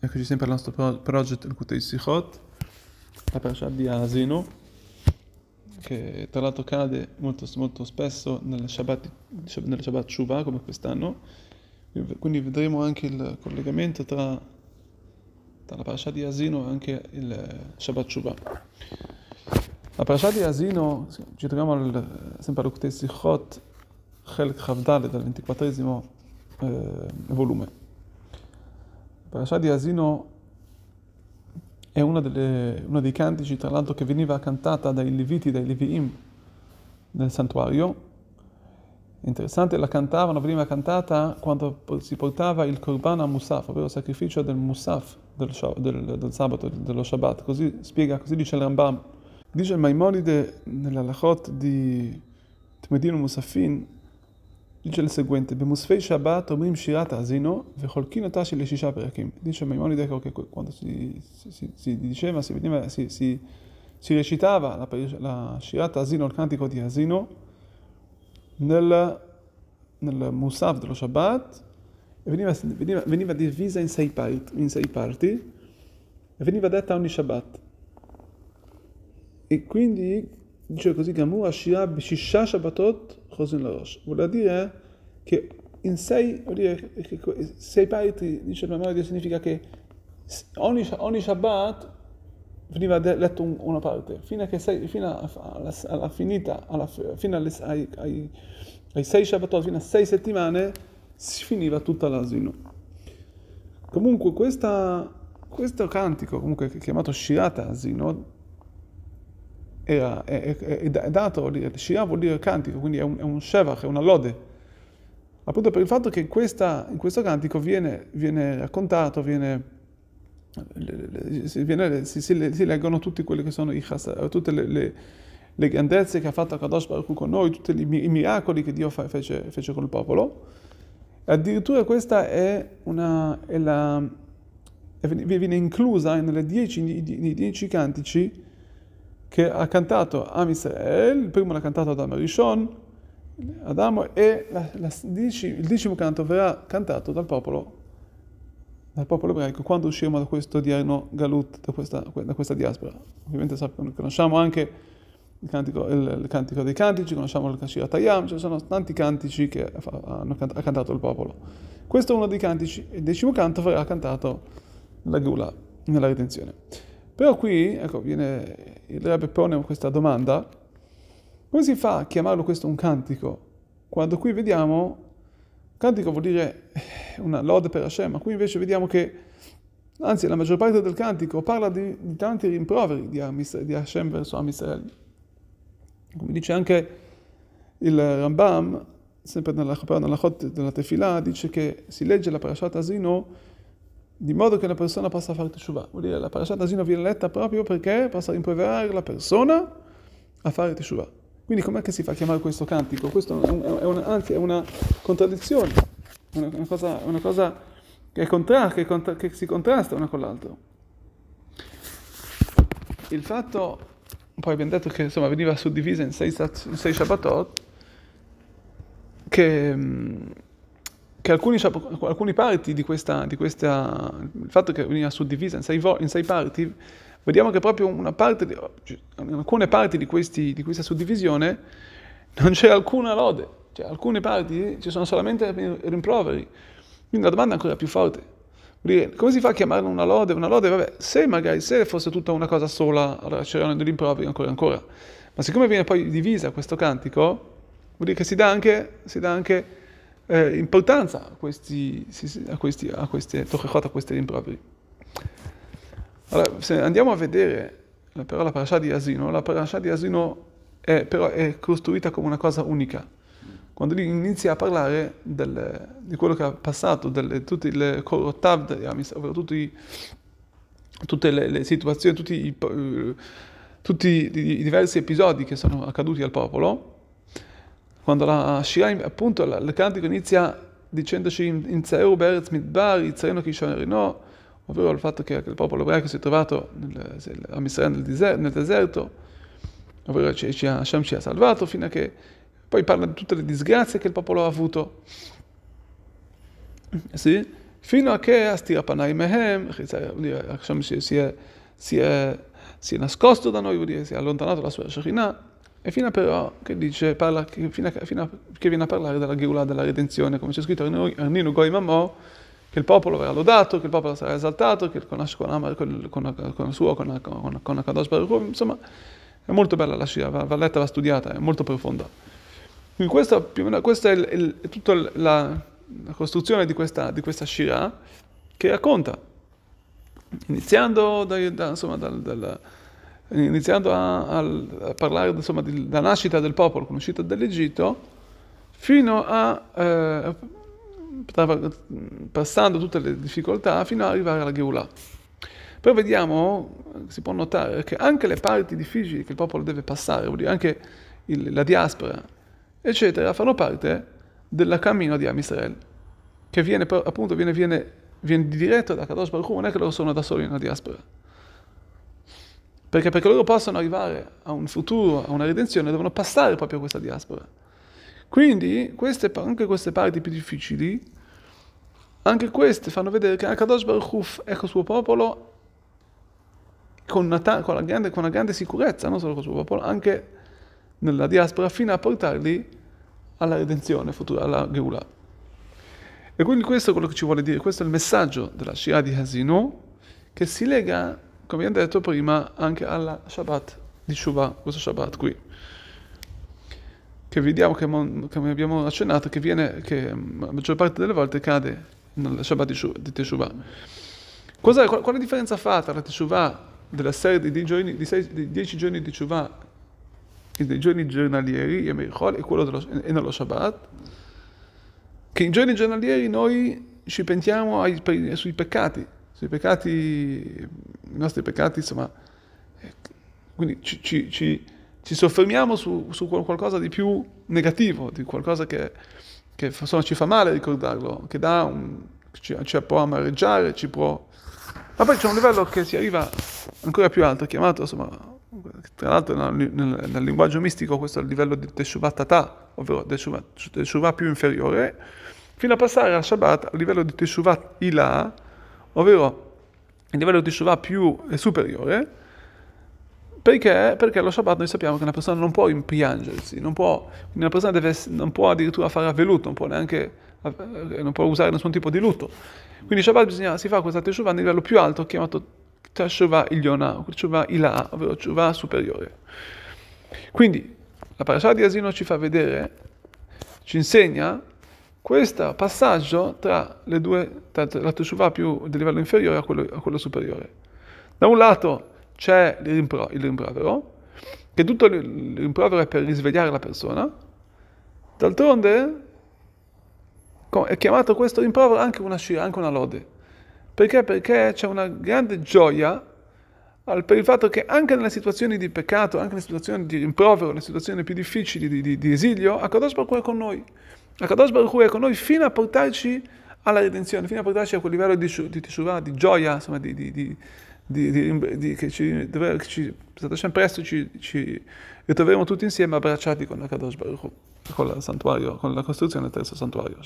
Eccoci sempre al nostro pro- project il Kutei Sichot, la parasha di Asino, che tra l'altro cade molto, molto spesso nel Shabbat, nel Shabbat come quest'anno, quindi vedremo anche il collegamento tra, tra la parasha di Asino e anche il Shabbat Shuvah. La parasha di Asino, ci troviamo al, sempre al Kutei Sichot, Chelk Chavdale, dal 24 eh, volume. La parasha di Asino è uno dei cantici, tra l'altro, che veniva cantata dai Leviti, dai Leviim nel santuario. Interessante, la cantavano, veniva cantata quando si portava il Korban a Musaf, ovvero il sacrificio del Musaf del, del, del sabato, dello Shabbat. Così spiega, così dice il Rambam. Dice il Maimonide nella Lachot di Tmedino Musafin, dice il seguente, Bemusfei Shabbat omrim shirat asino vecholkin אותה של שישה פרקים. Dice Maimonide che quando si, si, si diceva, si, veniva, si, si, si recitava la, la shirat asino, il cantico di asino, nel, nel Musaf dello Shabbat, e veniva, veniva, veniva divisa in sei, part, in sei parti, e veniva detta ogni Shabbat. E quindi dice così, Gamur Ashira Shisha Shabbatot Chosin Larosh. Vuol dire che in sei, dire che sei parti, dice il memoria, significa che ogni, ogni Shabbat veniva letto un, una parte, fino, sei, fino alla, alla finita, alla, fino alle, ai, ai, ai, sei Shabbatot, fino a sei settimane, si finiva tutta l'asino. Comunque questa, questo cantico, comunque chiamato Shirata Asino, era, è, è, è, dato, Shia vuol dire cantico, quindi è un, è un Shevach, è una lode. Appunto per il fatto che questa, in questo cantico viene, viene raccontato, viene, viene, si, si, si, leggono tutti quelli che sono i tutte le, le, le, grandezze che ha fatto Kadosh Baruch con noi, tutti i miracoli che Dio fece, fece con il popolo. Addirittura questa è una, è la, viene inclusa nelle dieci, nei dieci cantici che ha cantato Am Israel, il primo l'ha cantato Adam Rishon, Adamo, e la, la, il decimo canto verrà cantato dal popolo, dal popolo ebraico quando usciremo da questo odierno Galut, da questa, da questa diaspora. Ovviamente sappiamo, conosciamo anche il cantico, il, il cantico, dei cantici, conosciamo il Kashir Tayam, ci sono tanti cantici che hanno, ha cantato il popolo. Questo è uno dei cantici, il decimo canto verrà cantato nella Gula, nella redenzione. Però qui, ecco, viene, il Rebbe pone questa domanda, come si fa a chiamarlo questo un cantico? Quando qui vediamo, cantico vuol dire eh, una lode per Hashem, ma qui invece vediamo che, anzi la maggior parte del cantico parla di, di tanti rimproveri di, Amis, di Hashem verso Am Israel. Come dice anche il Rambam, sempre nella, nella della Tefillah, dice che si legge la Parashat Asino di modo che la persona possa fare teshuvah. Vuol dire la parashat asino viene letta proprio perché possa rimproverare la persona a fare teshuvah. Quindi com'è che si fa a chiamare questo cantico? Questo è, un, è una, anzi è una contraddizione, una, una, cosa, una cosa, che, contra, che, contra, che si contrasta una con l'altra. Il fatto, poi abbiamo detto che insomma veniva suddivisa in sei, in sei Shabbatot, che che alcuni, alcuni parti di questa, di questa, il fatto che veniva suddivisa in sei, in sei parti, vediamo che proprio una parte, alcune parti di, questi, di questa suddivisione non c'è alcuna lode, cioè alcune parti ci sono solamente rimproveri. Quindi la domanda è ancora più forte. Come si fa a chiamarla una lode? Una lode, vabbè, se magari se fosse tutta una cosa sola, allora c'erano dei rimproveri ancora ancora. Ma siccome viene poi divisa questo cantico, vuol dire che si dà anche, si dà anche eh, importanza a questi, a questi, a questi, a questi rimproveri. Allora, se andiamo a vedere però la parasha di Asino, la parasha di Asino è, però è costruita come una cosa unica. Quando lui inizia a parlare del, di quello che ha passato, delle, tutte le korotav, ovvero tutti, tutte le, le, situazioni, tutti i, tutti i diversi episodi che sono accaduti al popolo, quando la Shira, appunto, il cantico inizia dicendoci in Zeu Beretz Midbar, Yitzreno Kishonerino, ovvero il fatto che il popolo ebraico si è trovato nel, a Misrael nel, deserto, nel deserto ovvero Hashem ci ha salvato, fino a che poi parla di tutte le disgrazie che il popolo ha avuto. Sì? fino a che Astira Panai Mehem, Hashem si, è, si, è, si è nascosto da noi, vuol dire si è allontanato dalla sua Shekhinah, e fino a però che dice, parla, che, fino a, fino a, che viene a parlare della Geulah, della redenzione, come c'è scritto in Nino Goy Mamò, che il popolo verrà lodato, che il popolo sarà esaltato, che con, con, con, con, con il suo, con, con, con Akadosh Baruch insomma, è molto bella la Shia, va, va letta, va studiata, è molto profonda. Quindi questa, questa è, il, è tutta la, la, costruzione di questa, di questa Shira che racconta, iniziando, da, da, insomma, dal, dal, iniziando a, a, parlare insomma, della nascita del popolo con l'uscita dall'Egitto, fino a, eh, passando tutte le difficoltà, fino ad arrivare alla Geulah. Poi vediamo, si può notare che anche le parti difficili che il popolo deve passare, vuol dire anche il, la diaspora, eccetera, fanno parte del cammino di Am Israel, che viene appunto viene, viene, viene diretto da Kadosh Baruch non è che loro sono da soli nella diaspora. Perché perché loro possano arrivare a un futuro, a una redenzione, devono passare proprio questa diaspora. Quindi queste, anche queste parti più difficili, anche queste fanno vedere che Kadosh Baruch Hu è col suo popolo con una, con, una grande, con una, grande, sicurezza, non solo con il suo popolo, anche nella diaspora, fino a portarli alla redenzione futura, alla Geulah. E quindi questo è quello che ci vuole dire, questo è il messaggio della Shia di Hasino, che si lega, come abbiamo detto prima, anche alla Shabbat di Shuvah, questo Shabbat qui. Che vediamo, che, come abbiamo accennato, che, viene, che la maggior parte delle volte cade nel Shabbat di Teshuvah. Qual, quale differenza fa tra la Teshuvah della serie di, giorni, di, sei, di dieci giorni di Tshuva dei giorni giornalieri, Yom e quello dello, e nello Shabbat, che in giorni giornalieri noi ci pentiamo ai, per, sui peccati, sui peccati, i nostri peccati, insomma, quindi ci, ci, ci, ci soffermiamo su, su, qualcosa di più negativo, di qualcosa che, che insomma, ci fa male ricordarlo, che un, ci, può amareggiare, ci può ma poi c'è un livello che si arriva ancora più alto, chiamato, insomma, tra l'altro nel, nel, nel linguaggio mistico questo è il livello di Teshuvah Tata, ovvero Teshuvah più inferiore, fino a passare al Shabbat al livello di Teshuvah Ilah, ovvero il livello di Teshuvah più superiore, perché? Perché allo Shabbat noi sappiamo che una persona non può impiangersi, non può, una persona deve, non può addirittura fare avveluto, non può neanche eh, non può usare nessun tipo di lutto. Quindi Shabbat bisogna, si fa questa Teshuvah a livello più alto, chiamato Teshuvah Ilyona, Teshuvah Ilah, ovvero Teshuvah superiore. Quindi la parasha di Asino ci fa vedere, ci insegna questo passaggio tra le due, tra la Teshuvah più del livello inferiore a quello, a quello superiore. Da un lato c'è il, rimpro, il rimprovero, che tutto il rimprovero è per risvegliare la persona, d'altronde è chiamato questo rimprovero anche una scia, anche una lode. Perché? Perché c'è una grande gioia per il fatto che anche nelle situazioni di peccato, anche nelle situazioni di rimprovero, nelle situazioni più difficili di, di, di esilio, Akadosh Baruch è con noi. Akadosh Baruch Hu è con noi fino a portarci alla redenzione, fino a portarci a quel livello di, di teshuvah, di gioia, insomma, di, di, di, che ci, dove, che ci, presto ci, ci ritroveremo tutti insieme abbracciati con Akadosh Baruch Hu, con, con la costruzione del terzo santuario.